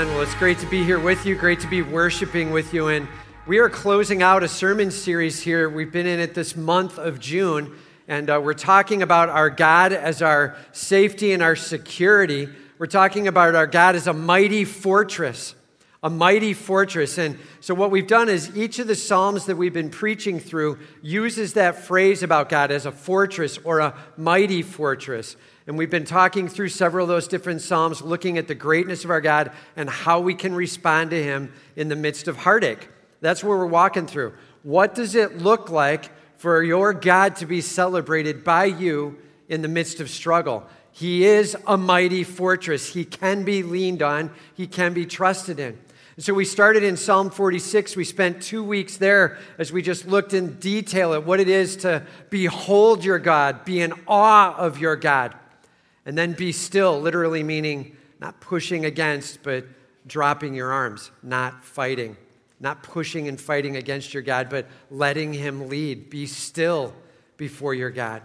Amen. Well, it's great to be here with you, great to be worshiping with you. And we are closing out a sermon series here. We've been in it this month of June, and uh, we're talking about our God as our safety and our security. We're talking about our God as a mighty fortress, a mighty fortress. And so, what we've done is each of the Psalms that we've been preaching through uses that phrase about God as a fortress or a mighty fortress. And we've been talking through several of those different Psalms, looking at the greatness of our God and how we can respond to Him in the midst of heartache. That's where we're walking through. What does it look like for your God to be celebrated by you in the midst of struggle? He is a mighty fortress. He can be leaned on, He can be trusted in. And so we started in Psalm 46. We spent two weeks there as we just looked in detail at what it is to behold your God, be in awe of your God. And then be still, literally meaning not pushing against, but dropping your arms, not fighting, not pushing and fighting against your God, but letting Him lead. Be still before your God.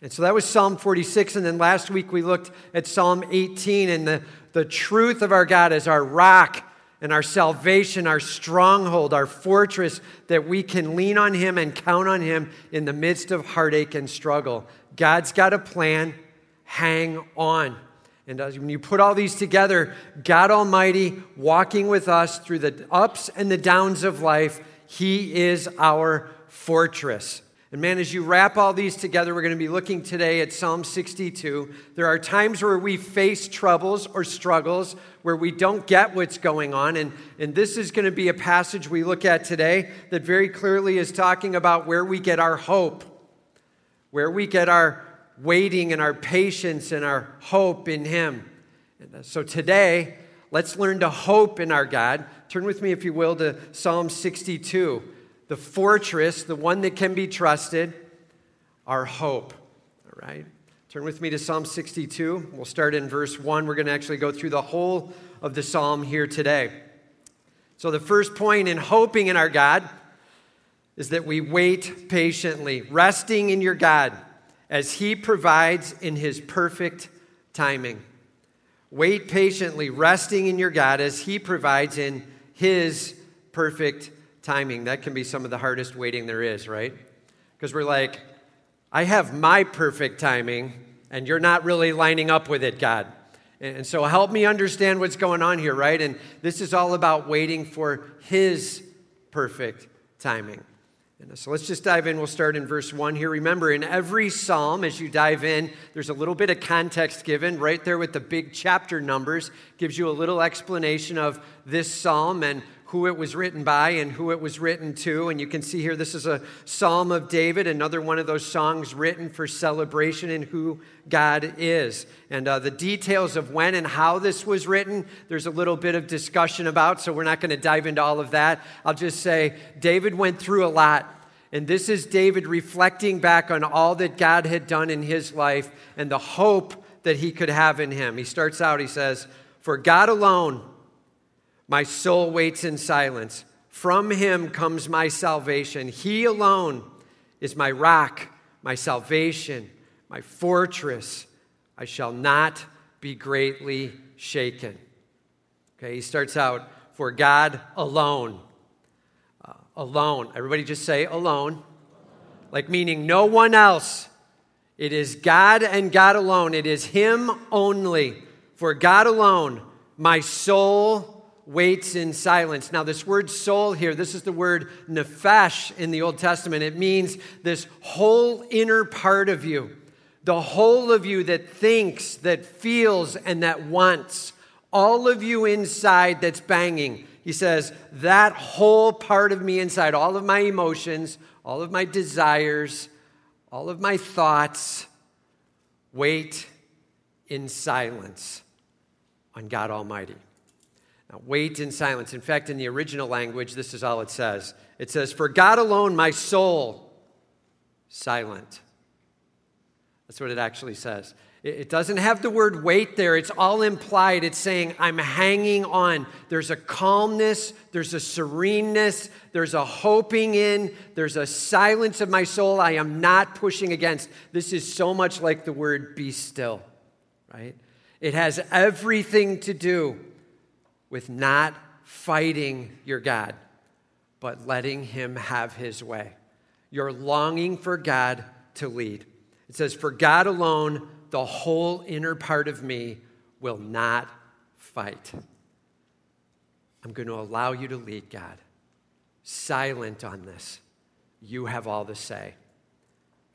And so that was Psalm 46. And then last week we looked at Psalm 18 and the, the truth of our God as our rock and our salvation, our stronghold, our fortress, that we can lean on Him and count on Him in the midst of heartache and struggle. God's got a plan hang on. And when you put all these together, God Almighty walking with us through the ups and the downs of life, He is our fortress. And man, as you wrap all these together, we're going to be looking today at Psalm 62. There are times where we face troubles or struggles where we don't get what's going on. And, and this is going to be a passage we look at today that very clearly is talking about where we get our hope, where we get our waiting and our patience and our hope in Him. So today, let's learn to hope in our God. Turn with me, if you will, to Psalm 62, the fortress, the one that can be trusted, our hope. All right? Turn with me to Psalm 62. We'll start in verse 1. We're going to actually go through the whole of the psalm here today. So, the first point in hoping in our God is that we wait patiently, resting in your God as He provides in His perfect timing. Wait patiently, resting in your God as He provides in His perfect timing. That can be some of the hardest waiting there is, right? Because we're like, I have my perfect timing, and you're not really lining up with it, God. And so help me understand what's going on here, right? And this is all about waiting for His perfect timing. So let's just dive in. We'll start in verse 1 here. Remember, in every psalm, as you dive in, there's a little bit of context given right there with the big chapter numbers, gives you a little explanation of this psalm and who it was written by and who it was written to. And you can see here, this is a psalm of David, another one of those songs written for celebration in who God is. And uh, the details of when and how this was written, there's a little bit of discussion about, so we're not going to dive into all of that. I'll just say David went through a lot. And this is David reflecting back on all that God had done in his life and the hope that he could have in him. He starts out, he says, For God alone, my soul waits in silence. From him comes my salvation. He alone is my rock, my salvation, my fortress. I shall not be greatly shaken. Okay, he starts out, for God alone. Uh, alone. Everybody just say alone. Like meaning no one else. It is God and God alone. It is Him only. For God alone, my soul waits in silence. Now, this word soul here, this is the word nephesh in the Old Testament. It means this whole inner part of you, the whole of you that thinks, that feels, and that wants. All of you inside that's banging. He says, that whole part of me inside, all of my emotions, all of my desires, all of my thoughts, wait in silence on God Almighty. Now, wait in silence. In fact, in the original language, this is all it says it says, For God alone, my soul, silent. That's what it actually says. It doesn't have the word wait there. It's all implied. It's saying, I'm hanging on. There's a calmness, there's a sereneness, there's a hoping in, there's a silence of my soul I am not pushing against. This is so much like the word be still, right? It has everything to do with not fighting your God, but letting Him have His way. You're longing for God to lead. It says, For God alone, the whole inner part of me will not fight. I'm going to allow you to lead, God. Silent on this. You have all the say.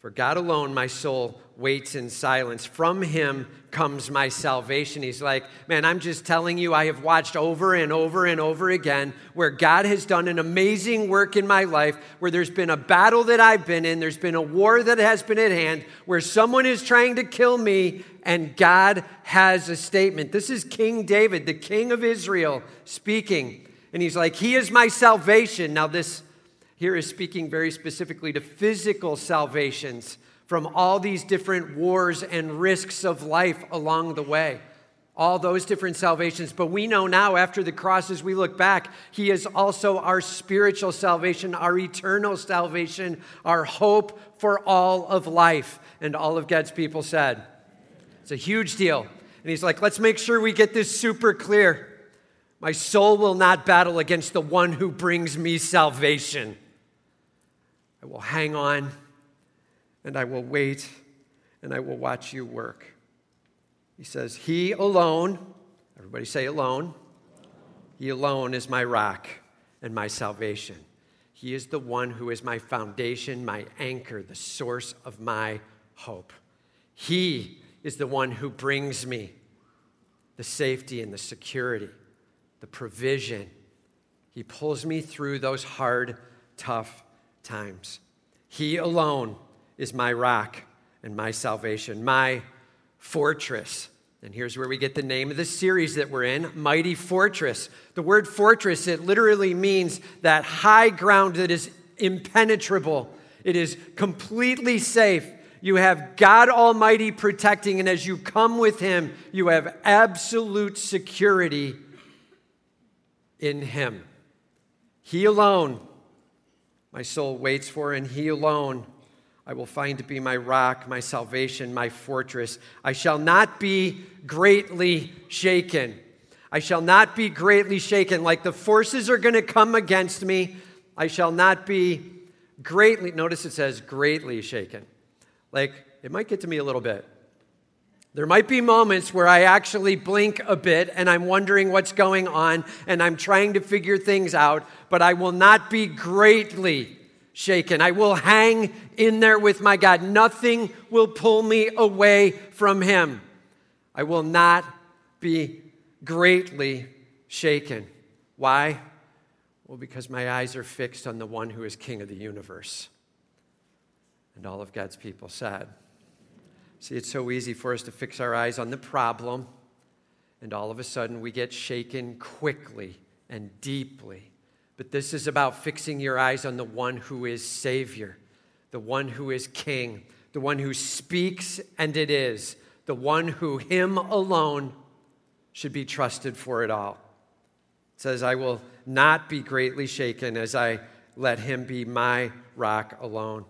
For God alone, my soul waits in silence. From him comes my salvation. He's like, man, I'm just telling you, I have watched over and over and over again where God has done an amazing work in my life, where there's been a battle that I've been in, there's been a war that has been at hand, where someone is trying to kill me, and God has a statement. This is King David, the king of Israel, speaking. And he's like, He is my salvation. Now, this here is speaking very specifically to physical salvations from all these different wars and risks of life along the way. All those different salvations. But we know now, after the cross, as we look back, He is also our spiritual salvation, our eternal salvation, our hope for all of life. And all of God's people said, It's a huge deal. And He's like, let's make sure we get this super clear. My soul will not battle against the one who brings me salvation. I will hang on and I will wait and I will watch you work. He says, He alone, everybody say alone, He alone is my rock and my salvation. He is the one who is my foundation, my anchor, the source of my hope. He is the one who brings me the safety and the security, the provision. He pulls me through those hard, tough times. He alone is my rock and my salvation, my fortress. And here's where we get the name of the series that we're in Mighty Fortress. The word fortress, it literally means that high ground that is impenetrable, it is completely safe. You have God Almighty protecting, and as you come with Him, you have absolute security in Him. He alone my soul waits for, and he alone I will find to be my rock, my salvation, my fortress. I shall not be greatly shaken. I shall not be greatly shaken. Like the forces are going to come against me, I shall not be greatly, notice it says greatly shaken. Like it might get to me a little bit. There might be moments where I actually blink a bit and I'm wondering what's going on and I'm trying to figure things out, but I will not be greatly shaken. I will hang in there with my God. Nothing will pull me away from Him. I will not be greatly shaken. Why? Well, because my eyes are fixed on the one who is King of the universe. And all of God's people said, See, it's so easy for us to fix our eyes on the problem, and all of a sudden we get shaken quickly and deeply. But this is about fixing your eyes on the one who is Savior, the one who is King, the one who speaks and it is, the one who Him alone should be trusted for it all. It says, I will not be greatly shaken as I let Him be my rock alone.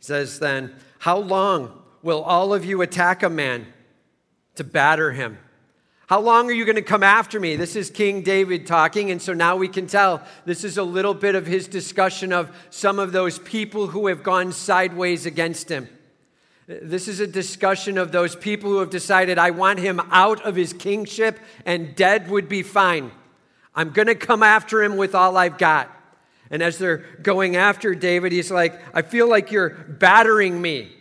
He says then, How long? Will all of you attack a man to batter him? How long are you going to come after me? This is King David talking, and so now we can tell this is a little bit of his discussion of some of those people who have gone sideways against him. This is a discussion of those people who have decided, I want him out of his kingship and dead would be fine. I'm going to come after him with all I've got. And as they're going after David, he's like, I feel like you're battering me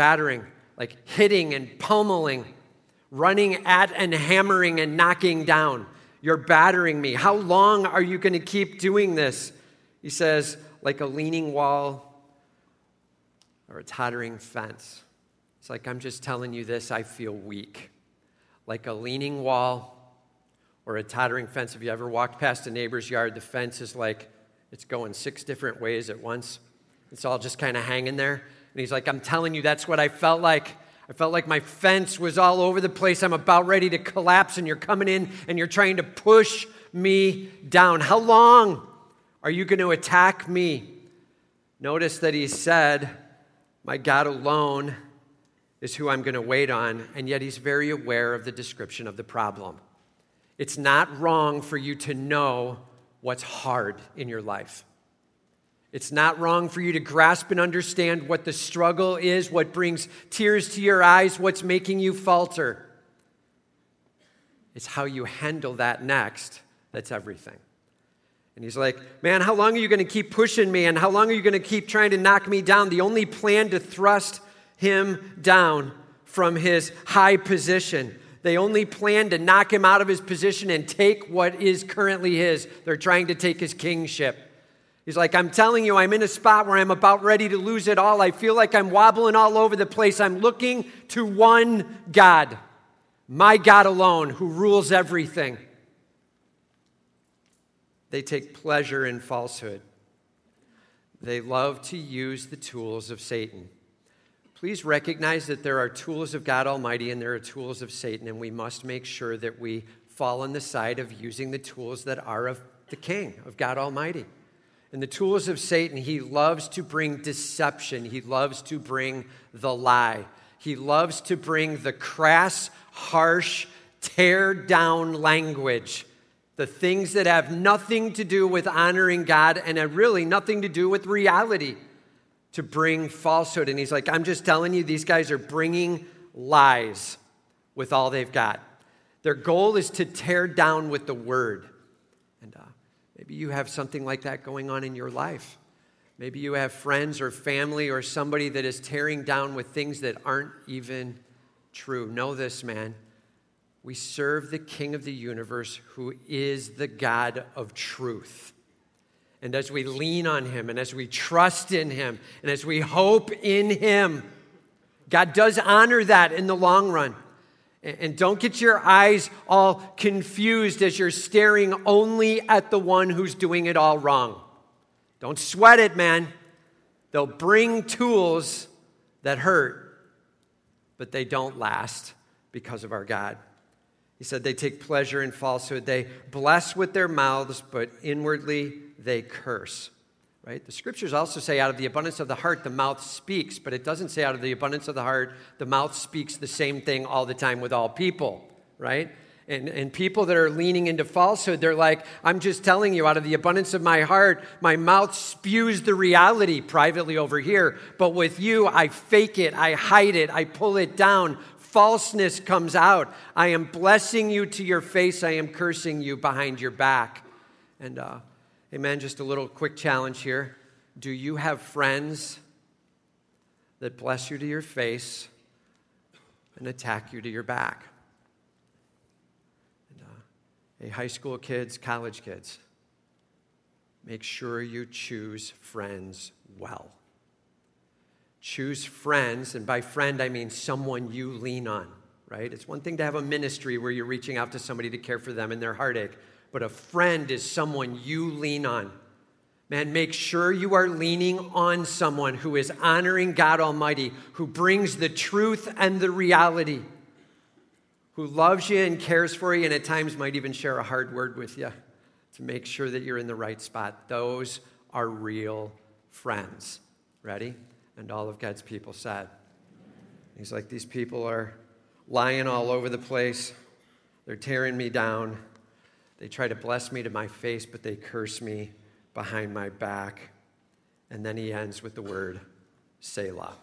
battering, like hitting and pummeling, running at and hammering and knocking down. You're battering me. How long are you going to keep doing this? He says, like a leaning wall or a tottering fence. It's like, I'm just telling you this, I feel weak. Like a leaning wall or a tottering fence. Have you ever walked past a neighbor's yard? The fence is like, it's going six different ways at once. It's all just kind of hanging there. And he's like, I'm telling you, that's what I felt like. I felt like my fence was all over the place. I'm about ready to collapse, and you're coming in and you're trying to push me down. How long are you going to attack me? Notice that he said, My God alone is who I'm going to wait on, and yet he's very aware of the description of the problem. It's not wrong for you to know what's hard in your life. It's not wrong for you to grasp and understand what the struggle is, what brings tears to your eyes, what's making you falter. It's how you handle that next that's everything. And he's like, Man, how long are you going to keep pushing me? And how long are you going to keep trying to knock me down? The only plan to thrust him down from his high position. They only plan to knock him out of his position and take what is currently his. They're trying to take his kingship. He's like, I'm telling you, I'm in a spot where I'm about ready to lose it all. I feel like I'm wobbling all over the place. I'm looking to one God, my God alone, who rules everything. They take pleasure in falsehood. They love to use the tools of Satan. Please recognize that there are tools of God Almighty and there are tools of Satan, and we must make sure that we fall on the side of using the tools that are of the King, of God Almighty. And the tools of Satan, he loves to bring deception, he loves to bring the lie, he loves to bring the crass, harsh, tear down language the things that have nothing to do with honoring God and have really nothing to do with reality to bring falsehood. And he's like, I'm just telling you, these guys are bringing lies with all they've got. Their goal is to tear down with the word. Maybe you have something like that going on in your life. Maybe you have friends or family or somebody that is tearing down with things that aren't even true. Know this, man. We serve the King of the universe who is the God of truth. And as we lean on him and as we trust in him and as we hope in him, God does honor that in the long run. And don't get your eyes all confused as you're staring only at the one who's doing it all wrong. Don't sweat it, man. They'll bring tools that hurt, but they don't last because of our God. He said they take pleasure in falsehood. They bless with their mouths, but inwardly they curse. Right? The scriptures also say, out of the abundance of the heart, the mouth speaks, but it doesn't say, out of the abundance of the heart, the mouth speaks the same thing all the time with all people. Right? And, and people that are leaning into falsehood, they're like, I'm just telling you, out of the abundance of my heart, my mouth spews the reality privately over here. But with you, I fake it, I hide it, I pull it down falseness comes out. I am blessing you to your face, I am cursing you behind your back. And, uh, amen, just a little quick challenge here. Do you have friends that bless you to your face and attack you to your back? And, uh, hey, high school kids, college kids, make sure you choose friends well. Choose friends, and by friend, I mean someone you lean on, right? It's one thing to have a ministry where you're reaching out to somebody to care for them in their heartache, but a friend is someone you lean on. Man, make sure you are leaning on someone who is honoring God Almighty, who brings the truth and the reality, who loves you and cares for you, and at times might even share a hard word with you to make sure that you're in the right spot. Those are real friends. Ready? And all of God's people said. He's like, These people are lying all over the place. They're tearing me down. They try to bless me to my face, but they curse me behind my back. And then he ends with the word Selah.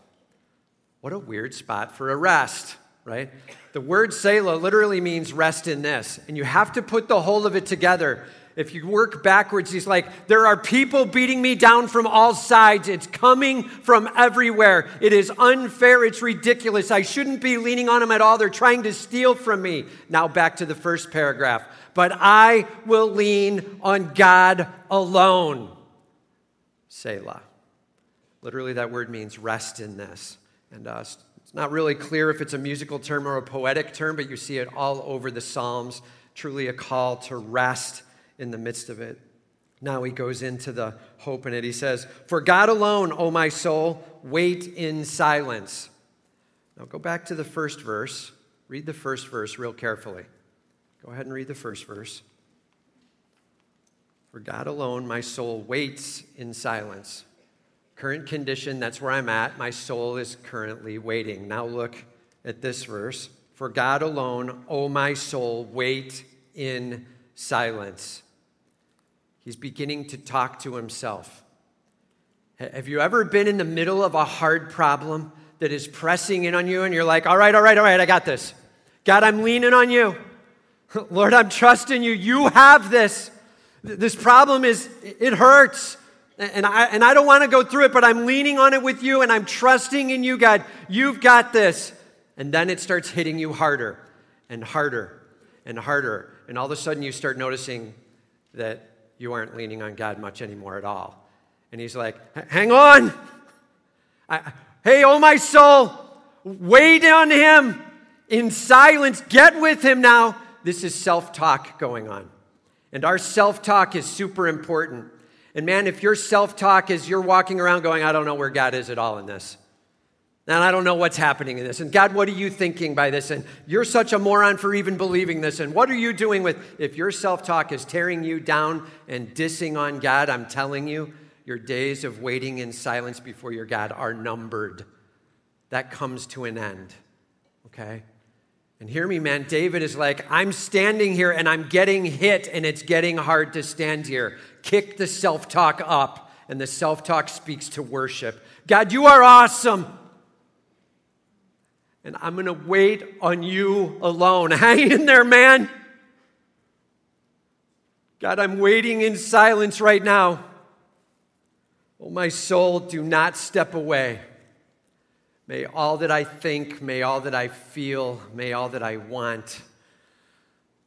What a weird spot for a rest, right? The word Selah literally means rest in this. And you have to put the whole of it together if you work backwards, he's like, There are people beating me down from all sides. It's coming from everywhere. It is unfair. It's ridiculous. I shouldn't be leaning on them at all. They're trying to steal from me. Now, back to the first paragraph. But I will lean on God alone. Selah. Literally, that word means rest in this. And uh, it's not really clear if it's a musical term or a poetic term, but you see it all over the Psalms. Truly a call to rest in the midst of it. Now he goes into the hope in it. He says, For God alone, O my soul, wait in silence. Now go back to the first verse. Read the first verse real carefully. Go ahead and read the first verse. For God alone, my soul waits in silence. Current condition, that's where I'm at. My soul is currently waiting. Now look at this verse. For God alone, O my soul, wait in silence. He's beginning to talk to himself. Have you ever been in the middle of a hard problem that is pressing in on you and you're like, all right, all right, all right, I got this. God, I'm leaning on you. Lord, I'm trusting you. You have this. This problem is, it hurts. And I, and I don't want to go through it, but I'm leaning on it with you and I'm trusting in you, God. You've got this. And then it starts hitting you harder and harder and harder. And all of a sudden you start noticing that you aren't leaning on God much anymore at all. And he's like, hang on. I, hey, oh my soul, wait on him in silence. Get with him now. This is self talk going on. And our self talk is super important. And man, if your self talk is you're walking around going, I don't know where God is at all in this. And I don't know what's happening in this. And God, what are you thinking by this? And you're such a moron for even believing this. And what are you doing with if your self talk is tearing you down and dissing on God? I'm telling you, your days of waiting in silence before your God are numbered. That comes to an end. Okay? And hear me, man. David is like, I'm standing here and I'm getting hit, and it's getting hard to stand here. Kick the self talk up, and the self talk speaks to worship. God, you are awesome and I'm going to wait on you alone. Hang in there, man. God, I'm waiting in silence right now. Oh, my soul, do not step away. May all that I think, may all that I feel, may all that I want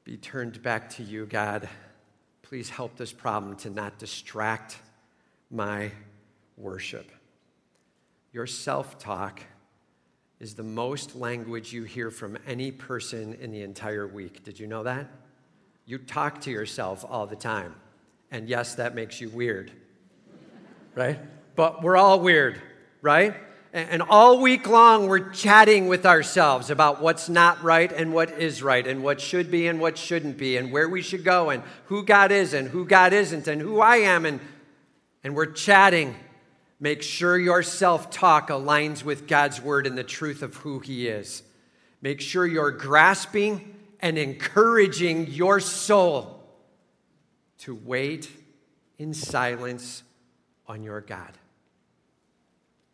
be turned back to you, God. Please help this problem to not distract my worship. Your self talk is the most language you hear from any person in the entire week. Did you know that? You talk to yourself all the time. And yes, that makes you weird, right? But we're all weird, right? And all week long, we're chatting with ourselves about what's not right and what is right, and what should be and what shouldn't be, and where we should go, and who God is and who God isn't, and who I am. And, and we're chatting Make sure your self talk aligns with God's word and the truth of who He is. Make sure you're grasping and encouraging your soul to wait in silence on your God.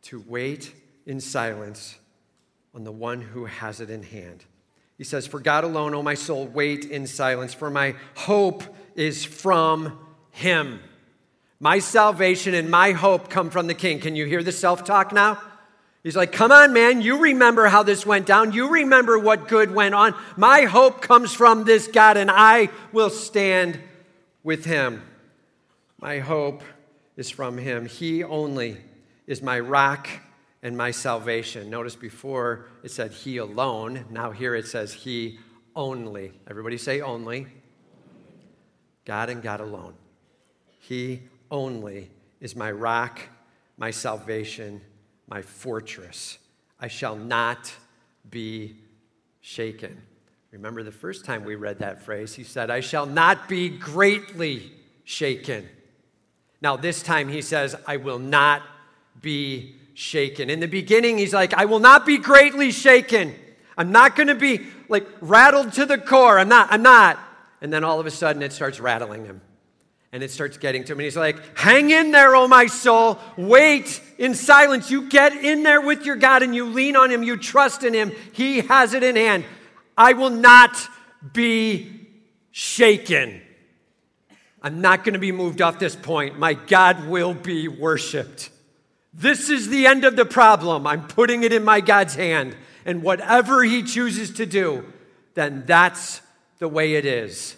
To wait in silence on the one who has it in hand. He says, For God alone, O my soul, wait in silence, for my hope is from Him. My salvation and my hope come from the King. Can you hear the self talk now? He's like, Come on, man. You remember how this went down. You remember what good went on. My hope comes from this God, and I will stand with him. My hope is from him. He only is my rock and my salvation. Notice before it said he alone. Now here it says he only. Everybody say only. God and God alone. He only is my rock, my salvation, my fortress. I shall not be shaken. Remember the first time we read that phrase, he said, I shall not be greatly shaken. Now, this time he says, I will not be shaken. In the beginning, he's like, I will not be greatly shaken. I'm not going to be like rattled to the core. I'm not, I'm not. And then all of a sudden, it starts rattling him. And it starts getting to him. And he's like, Hang in there, oh my soul. Wait in silence. You get in there with your God and you lean on him. You trust in him. He has it in hand. I will not be shaken. I'm not going to be moved off this point. My God will be worshiped. This is the end of the problem. I'm putting it in my God's hand. And whatever he chooses to do, then that's the way it is.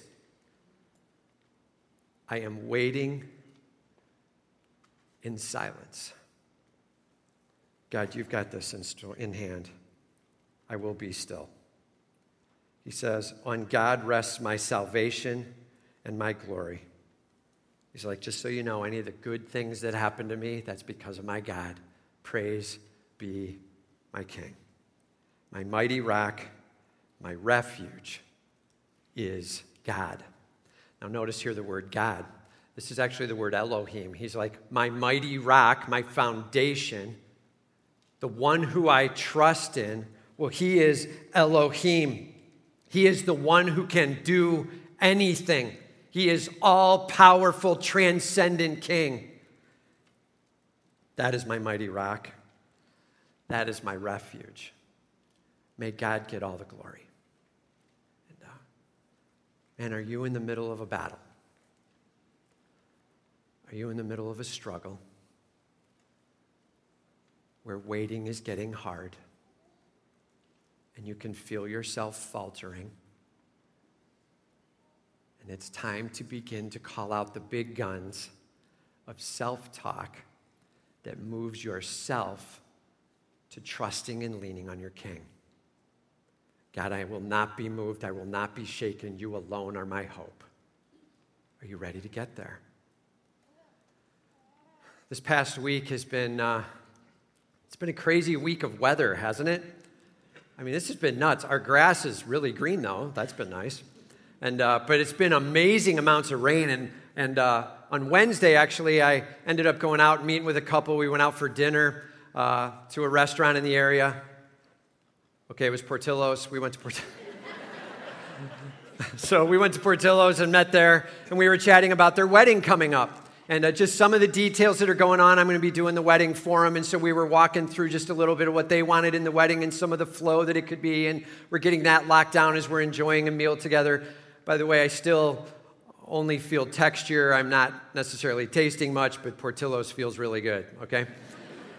I am waiting in silence. God, you've got this in, hand. I will be still. He says, On God rests my salvation and my glory. He's like, just so you know, any of the good things that happen to me, that's because of my God. Praise be my King. My mighty rock, my refuge is God. Now, notice here the word God. This is actually the word Elohim. He's like, my mighty rock, my foundation, the one who I trust in. Well, he is Elohim. He is the one who can do anything. He is all powerful, transcendent King. That is my mighty rock. That is my refuge. May God get all the glory. And, uh, and are you in the middle of a battle? Are you in the middle of a struggle where waiting is getting hard and you can feel yourself faltering? And it's time to begin to call out the big guns of self talk that moves yourself to trusting and leaning on your King. God, I will not be moved. I will not be shaken. You alone are my hope. Are you ready to get there? This past week has been, uh, it's been a crazy week of weather, hasn't it? I mean, this has been nuts. Our grass is really green, though. That's been nice. And, uh, but it's been amazing amounts of rain. And, and uh, on Wednesday, actually, I ended up going out and meeting with a couple. We went out for dinner uh, to a restaurant in the area. Okay, it was Portillo's. We went to Portillo's. so we went to Portillo's and met there, and we were chatting about their wedding coming up and uh, just some of the details that are going on. I'm going to be doing the wedding for them. And so we were walking through just a little bit of what they wanted in the wedding and some of the flow that it could be. And we're getting that locked down as we're enjoying a meal together. By the way, I still only feel texture. I'm not necessarily tasting much, but Portillo's feels really good, okay?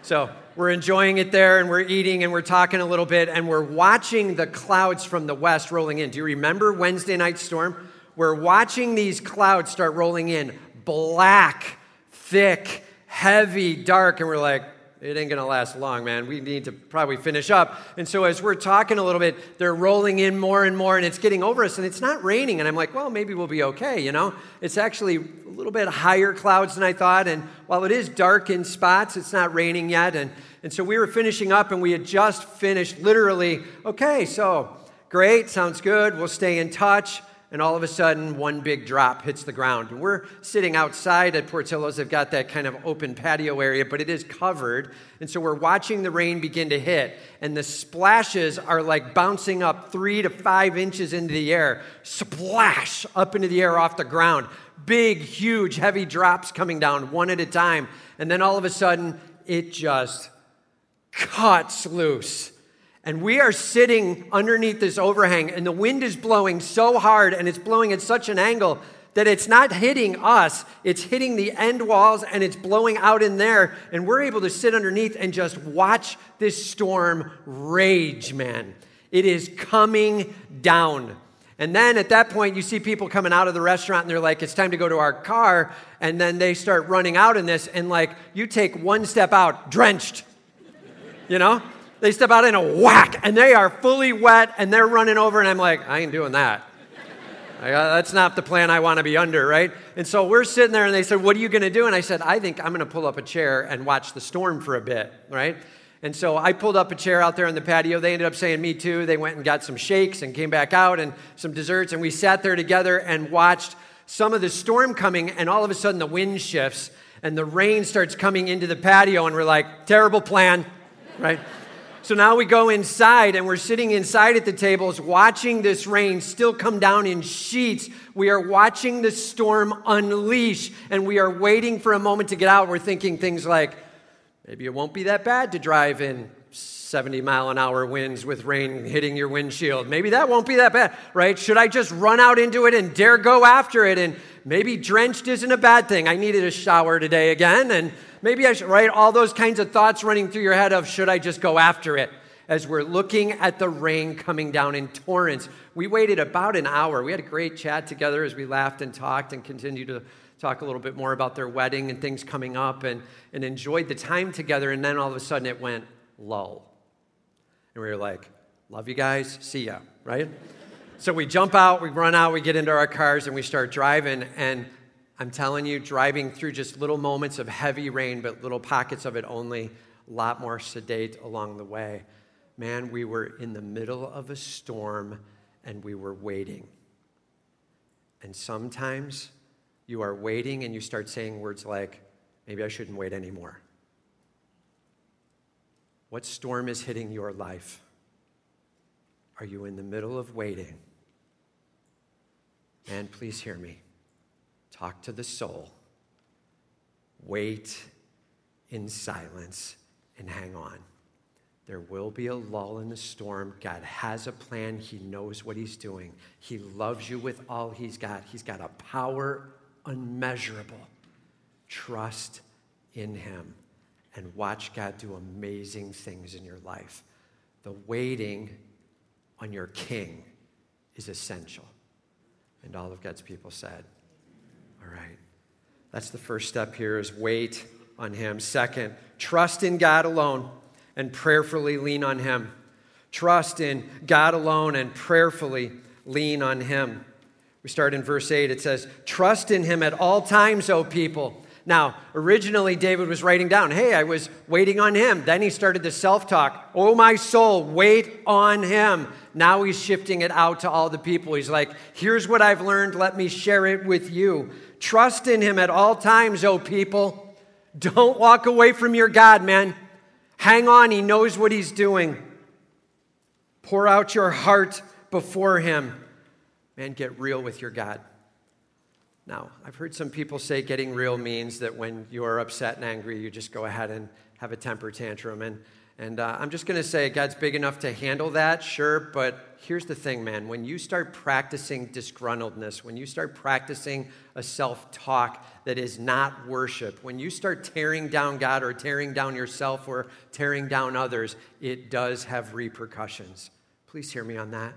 So we're enjoying it there and we're eating and we're talking a little bit and we're watching the clouds from the west rolling in. Do you remember Wednesday night storm? We're watching these clouds start rolling in black, thick, heavy, dark, and we're like, it ain't gonna last long, man. We need to probably finish up. And so, as we're talking a little bit, they're rolling in more and more, and it's getting over us, and it's not raining. And I'm like, well, maybe we'll be okay, you know? It's actually a little bit higher clouds than I thought. And while it is dark in spots, it's not raining yet. And, and so, we were finishing up, and we had just finished literally, okay, so great, sounds good. We'll stay in touch and all of a sudden, one big drop hits the ground. And we're sitting outside at Portillo's. They've got that kind of open patio area, but it is covered. And so we're watching the rain begin to hit, and the splashes are like bouncing up three to five inches into the air, splash up into the air off the ground. Big, huge, heavy drops coming down one at a time. And then all of a sudden, it just cuts loose and we are sitting underneath this overhang, and the wind is blowing so hard and it's blowing at such an angle that it's not hitting us, it's hitting the end walls and it's blowing out in there. And we're able to sit underneath and just watch this storm rage, man. It is coming down. And then at that point, you see people coming out of the restaurant and they're like, it's time to go to our car. And then they start running out in this, and like, you take one step out, drenched, you know? They step out in a whack and they are fully wet and they're running over, and I'm like, I ain't doing that. I, uh, that's not the plan I want to be under, right? And so we're sitting there and they said, What are you going to do? And I said, I think I'm going to pull up a chair and watch the storm for a bit, right? And so I pulled up a chair out there on the patio. They ended up saying, Me too. They went and got some shakes and came back out and some desserts. And we sat there together and watched some of the storm coming. And all of a sudden, the wind shifts and the rain starts coming into the patio. And we're like, Terrible plan, right? So now we go inside and we're sitting inside at the tables watching this rain still come down in sheets. We are watching the storm unleash and we are waiting for a moment to get out. We're thinking things like, maybe it won't be that bad to drive in 70 mile an hour winds with rain hitting your windshield. Maybe that won't be that bad, right? Should I just run out into it and dare go after it? And maybe drenched isn't a bad thing. I needed a shower today again and Maybe I should, right? All those kinds of thoughts running through your head of, should I just go after it? As we're looking at the rain coming down in torrents. We waited about an hour. We had a great chat together as we laughed and talked and continued to talk a little bit more about their wedding and things coming up and, and enjoyed the time together. And then all of a sudden it went lull. And we were like, love you guys, see ya, right? so we jump out, we run out, we get into our cars, and we start driving. And I'm telling you, driving through just little moments of heavy rain, but little pockets of it only, a lot more sedate along the way. Man, we were in the middle of a storm and we were waiting. And sometimes you are waiting and you start saying words like, maybe I shouldn't wait anymore. What storm is hitting your life? Are you in the middle of waiting? And please hear me. Talk to the soul. Wait in silence and hang on. There will be a lull in the storm. God has a plan. He knows what He's doing. He loves you with all He's got. He's got a power unmeasurable. Trust in Him and watch God do amazing things in your life. The waiting on your King is essential. And all of God's people said, All right. That's the first step here is wait on Him. Second, trust in God alone and prayerfully lean on Him. Trust in God alone and prayerfully lean on Him. We start in verse 8. It says, Trust in Him at all times, O people. Now, originally, David was writing down, Hey, I was waiting on Him. Then he started to self talk, Oh, my soul, wait on Him. Now he's shifting it out to all the people. He's like, Here's what I've learned. Let me share it with you. Trust in Him at all times, O people. Don't walk away from your God, man. Hang on, He knows what He's doing. Pour out your heart before Him. Man, get real with your God. Now, I've heard some people say getting real means that when you're upset and angry, you just go ahead and have a temper tantrum. And, and uh, I'm just going to say God's big enough to handle that, sure, but here's the thing, man. When you start practicing disgruntledness, when you start practicing a self talk that is not worship, when you start tearing down God or tearing down yourself or tearing down others, it does have repercussions. Please hear me on that.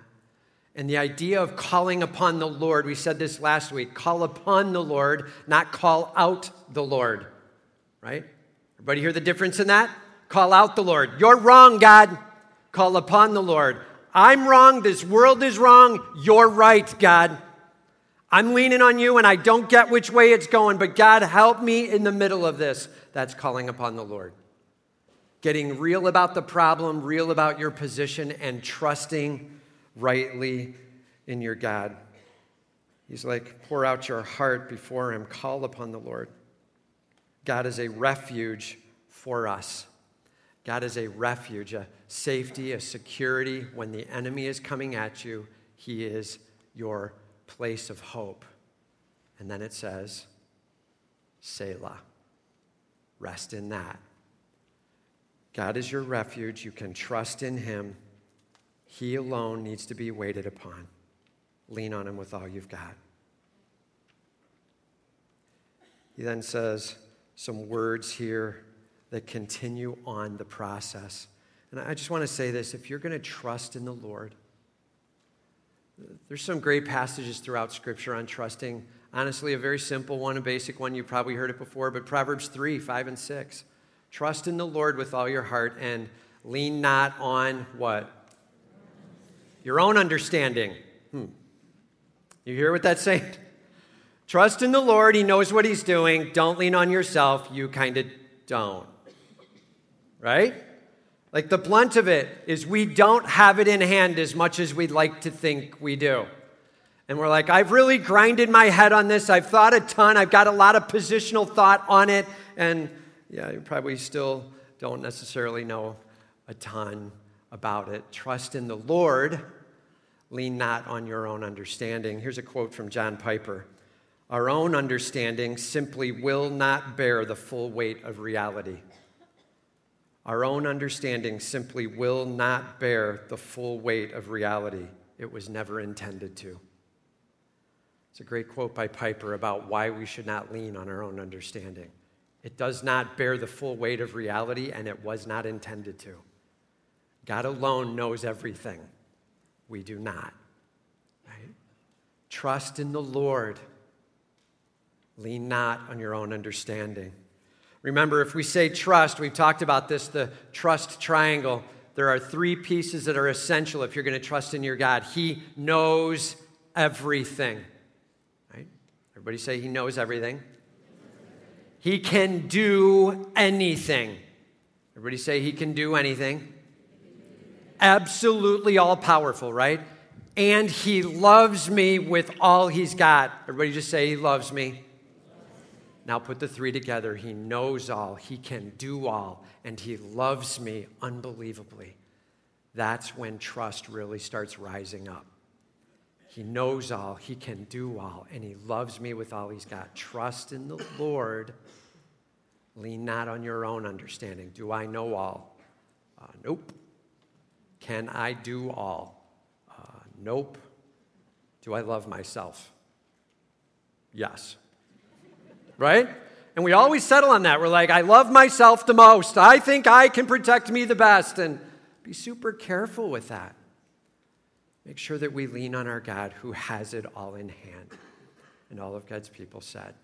And the idea of calling upon the Lord, we said this last week call upon the Lord, not call out the Lord, right? Everybody hear the difference in that? Call out the Lord. You're wrong, God. Call upon the Lord. I'm wrong. This world is wrong. You're right, God. I'm leaning on you and I don't get which way it's going, but God, help me in the middle of this. That's calling upon the Lord. Getting real about the problem, real about your position, and trusting rightly in your God. He's like, pour out your heart before Him, call upon the Lord. God is a refuge for us. God is a refuge, a safety, a security. When the enemy is coming at you, He is your place of hope. And then it says, Selah. Rest in that. God is your refuge. You can trust in Him. He alone needs to be waited upon. Lean on Him with all you've got. He then says some words here that continue on the process. And I just want to say this if you're going to trust in the Lord, there's some great passages throughout Scripture on trusting. Honestly, a very simple one, a basic one. You probably heard it before, but Proverbs 3 5 and 6. Trust in the Lord with all your heart and lean not on what? Your own understanding. Hmm. You hear what that's saying? Trust in the Lord. He knows what He's doing. Don't lean on yourself. You kind of don't right? Like the blunt of it is we don't have it in hand as much as we'd like to think we do. And we're like, I've really grinded my head on this. I've thought a ton. I've got a lot of positional thought on it. And yeah, you probably still don't necessarily know a ton about it. Trust in the Lord. Lean not on your own understanding. Here's a quote from John Piper Our own understanding simply will not bear the full weight of reality. Our own understanding simply will not bear the full weight of reality. It was never intended to. It's a great quote by Piper about why we should not lean on our own understanding. It does not bear the full weight of reality, and it was not intended to. God alone knows everything. We do not. Right? Trust in the Lord. Lean not on your own understanding. Remember, if we say trust, we've talked about this, the trust triangle. There are three pieces that are essential if you're going to trust in your God. He knows everything. Right? Everybody say he knows everything. He can do anything. Everybody say he can do anything. Absolutely all powerful, right? And he loves me with all he's got. Everybody just say he loves me. Now put the three together. He knows all, He can do all, and He loves me unbelievably. That's when trust really starts rising up. He knows all, He can do all, and He loves me with all He's got. Trust in the Lord. Lean not on your own understanding. Do I know all? Uh, nope. Can I do all? Uh, nope. Do I love myself? Yes. Right? And we always settle on that. We're like, I love myself the most. I think I can protect me the best. And be super careful with that. Make sure that we lean on our God who has it all in hand. And all of God's people said,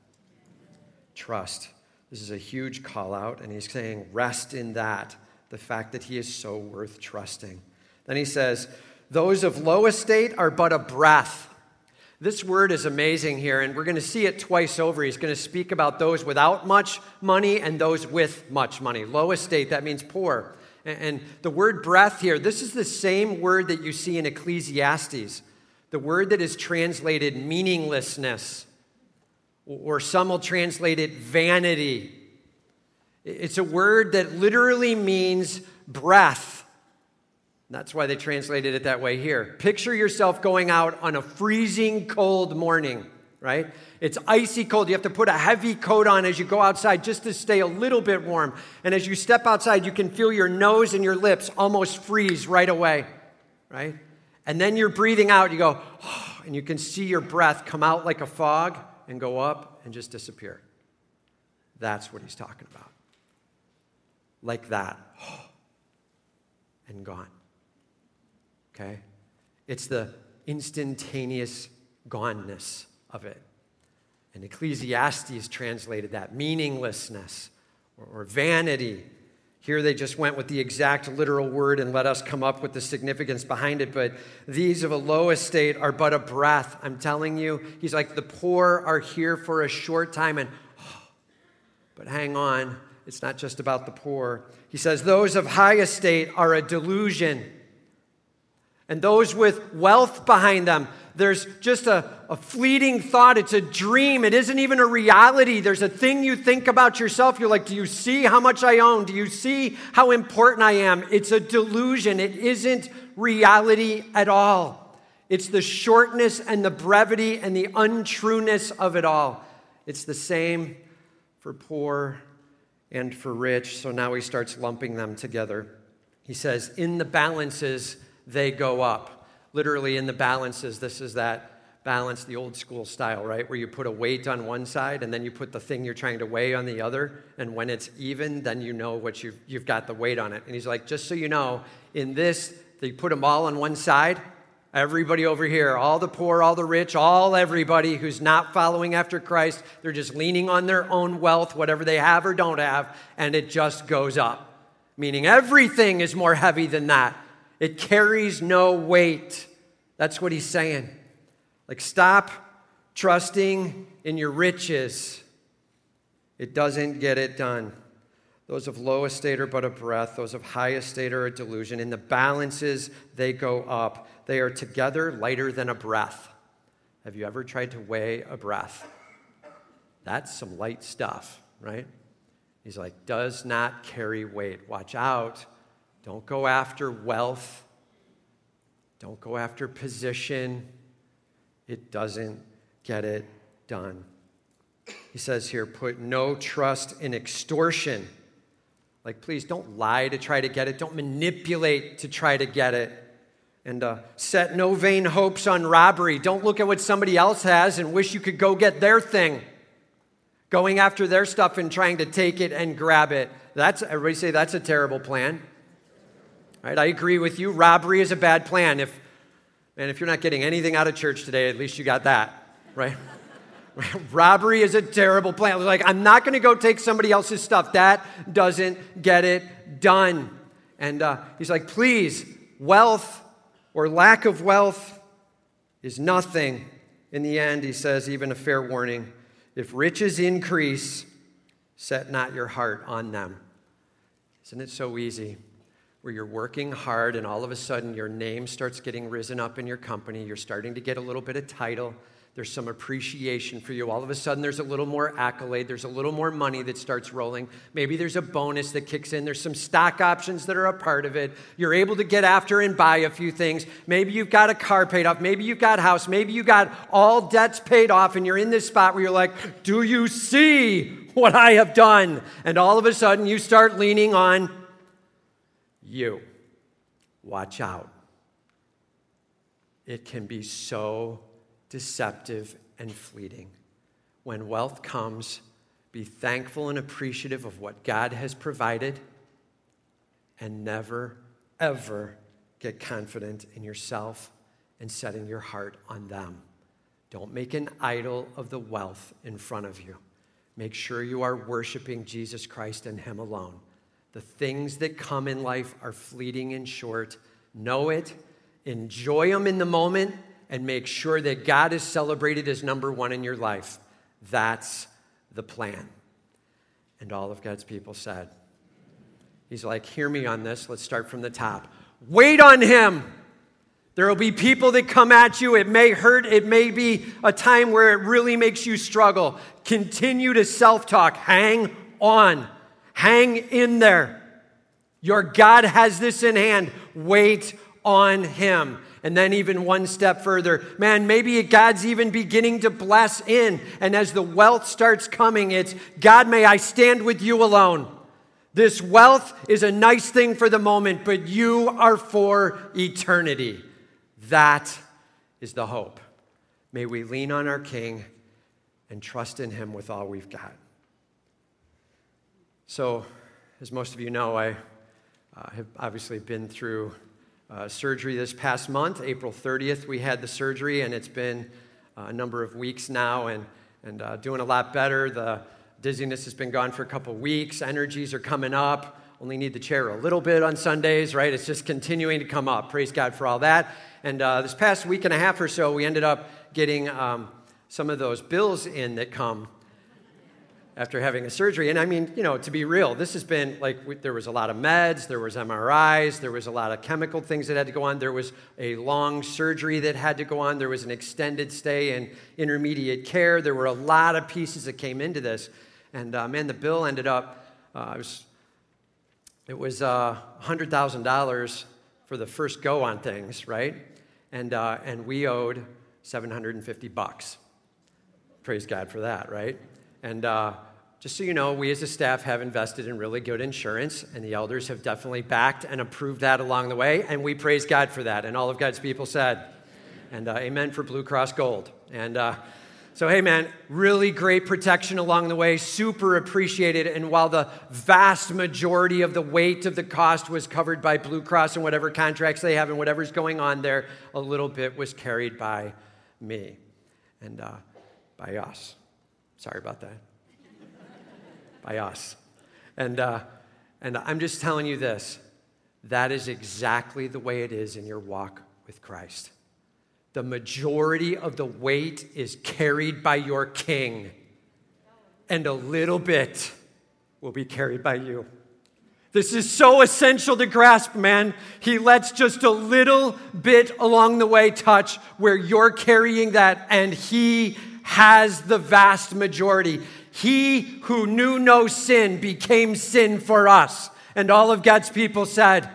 Trust. This is a huge call out, and he's saying, Rest in that, the fact that he is so worth trusting. Then he says, Those of low estate are but a breath. This word is amazing here, and we're going to see it twice over. He's going to speak about those without much money and those with much money. Low estate, that means poor. And the word breath here, this is the same word that you see in Ecclesiastes, the word that is translated meaninglessness, or some will translate it vanity. It's a word that literally means breath. That's why they translated it that way here. Picture yourself going out on a freezing cold morning right? It's icy cold. You have to put a heavy coat on as you go outside just to stay a little bit warm. And as you step outside, you can feel your nose and your lips almost freeze right away, right? And then you're breathing out, you go, oh, and you can see your breath come out like a fog and go up and just disappear. That's what he's talking about. Like that. Oh, and gone. Okay? It's the instantaneous goneness of it. And Ecclesiastes translated that meaninglessness or, or vanity. Here they just went with the exact literal word and let us come up with the significance behind it. But these of a low estate are but a breath. I'm telling you, he's like, the poor are here for a short time. And, oh, but hang on, it's not just about the poor. He says, those of high estate are a delusion. And those with wealth behind them, there's just a, a fleeting thought. It's a dream. It isn't even a reality. There's a thing you think about yourself. You're like, Do you see how much I own? Do you see how important I am? It's a delusion. It isn't reality at all. It's the shortness and the brevity and the untrueness of it all. It's the same for poor and for rich. So now he starts lumping them together. He says, In the balances, they go up literally in the balances, this is that balance, the old school style, right? Where you put a weight on one side and then you put the thing you're trying to weigh on the other. And when it's even, then you know what you've, you've got the weight on it. And he's like, just so you know, in this, they put them all on one side. Everybody over here, all the poor, all the rich, all everybody who's not following after Christ, they're just leaning on their own wealth, whatever they have or don't have, and it just goes up. Meaning everything is more heavy than that. It carries no weight. That's what he's saying. Like, stop trusting in your riches. It doesn't get it done. Those of low estate are but a breath, those of high estate are a delusion. In the balances, they go up. They are together lighter than a breath. Have you ever tried to weigh a breath? That's some light stuff, right? He's like, does not carry weight. Watch out. Don't go after wealth. Don't go after position. It doesn't get it done. He says here, put no trust in extortion. Like, please don't lie to try to get it, don't manipulate to try to get it. And uh, set no vain hopes on robbery. Don't look at what somebody else has and wish you could go get their thing. Going after their stuff and trying to take it and grab it. That's, everybody say that's a terrible plan. Right? I agree with you. Robbery is a bad plan. If, and if you're not getting anything out of church today, at least you got that, right? Robbery is a terrible plan. Like, I'm not going to go take somebody else's stuff. That doesn't get it done. And uh, he's like, please, wealth or lack of wealth is nothing. In the end, he says, even a fair warning if riches increase, set not your heart on them. Isn't it so easy? Where you're working hard and all of a sudden your name starts getting risen up in your company. You're starting to get a little bit of title. there's some appreciation for you. All of a sudden, there's a little more accolade, there's a little more money that starts rolling. Maybe there's a bonus that kicks in, there's some stock options that are a part of it. You're able to get after and buy a few things. Maybe you've got a car paid off, maybe you've got a house, maybe you got all debts paid off, and you're in this spot where you're like, Do you see what I have done? And all of a sudden, you start leaning on you. Watch out. It can be so deceptive, and fleeting. When wealth comes, be thankful and appreciative of what God has provided and never, ever get confident in yourself and setting your heart on them. Don't make an idol of the wealth in front of you. Make sure you are worshiping Jesus Christ and Him alone. The things that come in life are fleeting and short. Know it, enjoy them in the moment, and make sure that God is celebrated as number one in your life. That's the plan. And all of God's people said, He's like, Hear me on this. Let's start from the top. Wait on Him. There will be people that come at you. It may hurt. It may be a time where it really makes you struggle. Continue to self talk. Hang on. Hang in there. Your God has this in hand. Wait on Him. And then, even one step further, man, maybe God's even beginning to bless in. And as the wealth starts coming, it's God, may I stand with you alone. This wealth is a nice thing for the moment, but you are for eternity. That is the hope. May we lean on our King and trust in Him with all we've got. So, as most of you know, I uh, have obviously been through uh, surgery this past month. April 30th, we had the surgery, and it's been uh, a number of weeks now and, and uh, doing a lot better. The dizziness has been gone for a couple weeks, energies are coming up. Only need the chair a little bit on Sundays, right? It's just continuing to come up. Praise God for all that. And uh, this past week and a half or so, we ended up getting um, some of those bills in that come after having a surgery. And I mean, you know, to be real, this has been like we, there was a lot of meds, there was MRIs, there was a lot of chemical things that had to go on, there was a long surgery that had to go on, there was an extended stay in intermediate care. There were a lot of pieces that came into this. And uh, man, the bill ended up, uh, it was, it was uh, $100,000 for the first go on things, right? And, uh, and we owed 750 bucks. Praise God for that, right? And uh, just so you know, we as a staff have invested in really good insurance, and the elders have definitely backed and approved that along the way, and we praise God for that. And all of God's people said, and uh, amen for Blue Cross Gold. And uh, so, hey, man, really great protection along the way, super appreciated. And while the vast majority of the weight of the cost was covered by Blue Cross and whatever contracts they have and whatever's going on there, a little bit was carried by me and uh, by us. Sorry about that by us. And, uh, and I'm just telling you this that is exactly the way it is in your walk with Christ. The majority of the weight is carried by your king, and a little bit will be carried by you. This is so essential to grasp, man. He lets just a little bit along the way touch where you're carrying that, and He has the vast majority. He who knew no sin became sin for us. And all of God's people said,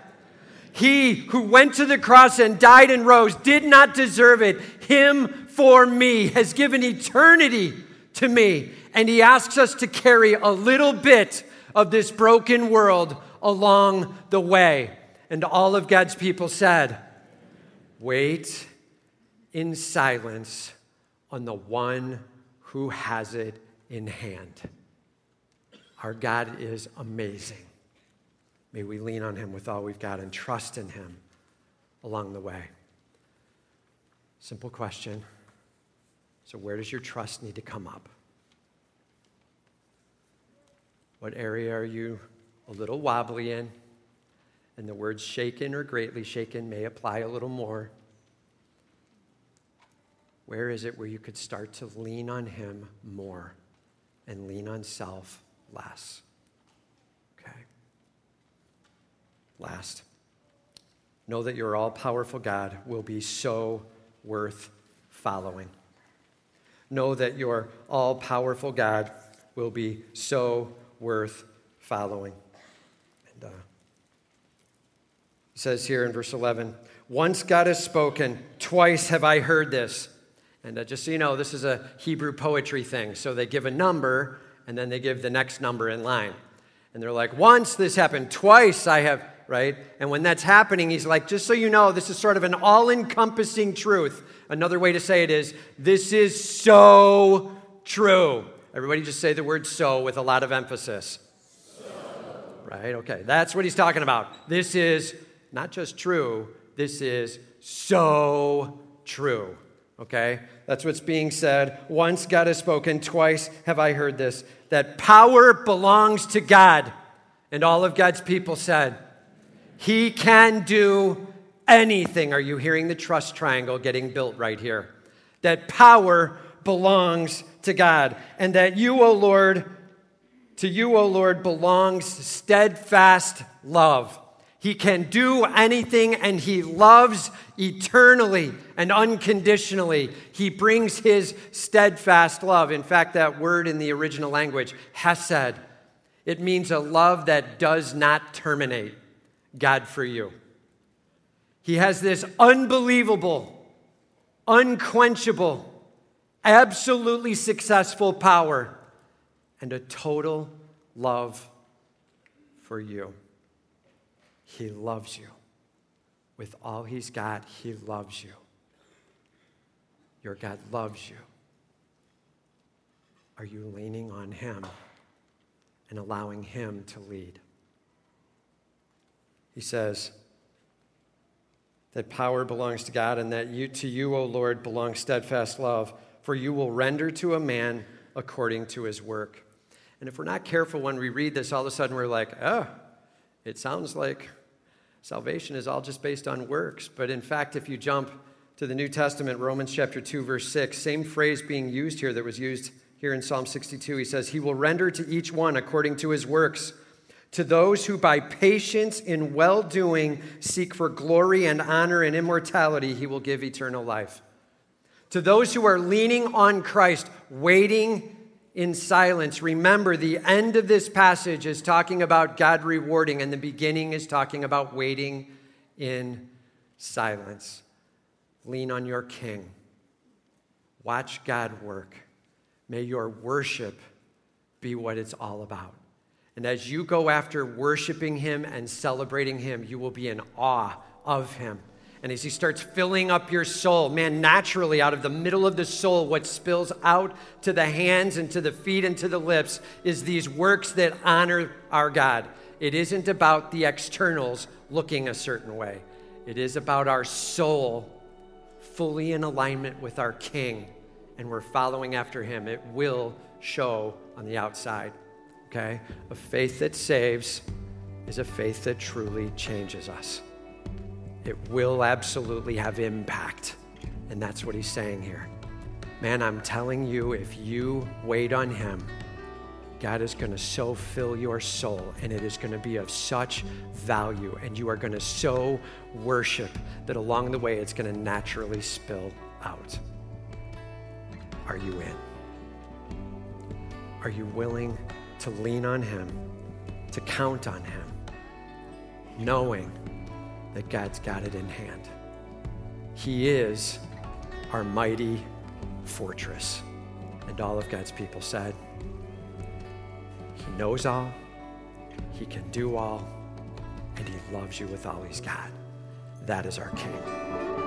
He who went to the cross and died and rose did not deserve it. Him for me has given eternity to me. And He asks us to carry a little bit of this broken world along the way. And all of God's people said, Wait in silence on the one who has it in hand. Our God is amazing. May we lean on him with all we've got and trust in him along the way. Simple question. So, where does your trust need to come up? What area are you a little wobbly in? And the words shaken or greatly shaken may apply a little more. Where is it where you could start to lean on Him more? and lean on self less. Okay? Last, know that your all powerful God will be so worth following. know that your all powerful God will be so worth following. And uh, says here in verse 11 Once God has spoken, twice have I heard this. And uh, just so you know, this is a Hebrew poetry thing. So they give a number and then they give the next number in line. And they're like, Once this happened, twice I have, right? And when that's happening, he's like, Just so you know, this is sort of an all encompassing truth. Another way to say it is, This is so true. Everybody just say the word so with a lot of emphasis. So. Right? Okay. That's what he's talking about. This is not just true, this is so true. Okay? That's what's being said. Once God has spoken, twice have I heard this that power belongs to God. And all of God's people said, He can do anything. Are you hearing the trust triangle getting built right here? That power belongs to God, and that you, O Lord, to you, O Lord, belongs steadfast love. He can do anything and he loves eternally and unconditionally. He brings his steadfast love. In fact, that word in the original language, hesed, it means a love that does not terminate. God for you. He has this unbelievable, unquenchable, absolutely successful power and a total love for you. He loves you. With all He's got, He loves you. Your God loves you. Are you leaning on Him and allowing Him to lead? He says, that power belongs to God and that you, to you, O Lord, belongs steadfast love, for you will render to a man according to his work. And if we're not careful when we read this, all of a sudden we're like, oh, it sounds like salvation is all just based on works. But in fact, if you jump to the New Testament, Romans chapter 2, verse 6, same phrase being used here that was used here in Psalm 62. He says, He will render to each one according to his works. To those who by patience in well doing seek for glory and honor and immortality, he will give eternal life. To those who are leaning on Christ, waiting in silence, remember the end of this passage is talking about God rewarding, and the beginning is talking about waiting in silence. Lean on your King. Watch God work. May your worship be what it's all about. And as you go after worshiping Him and celebrating Him, you will be in awe of Him. And as He starts filling up your soul, man, naturally out of the middle of the soul, what spills out to the hands and to the feet and to the lips is these works that honor our God. It isn't about the externals looking a certain way, it is about our soul fully in alignment with our King, and we're following after Him. It will show on the outside okay? A faith that saves is a faith that truly changes us. It will absolutely have impact. And that's what he's saying here. Man, I'm telling you, if you wait on him, God is going to so fill your soul, and it is going to be of such value, and you are going to so worship that along the way it's going to naturally spill out. Are you in? Are you willing to lean on Him, to count on Him, knowing that God's got it in hand. He is our mighty fortress. And all of God's people said, He knows all, He can do all, and He loves you with all He's got. That is our King.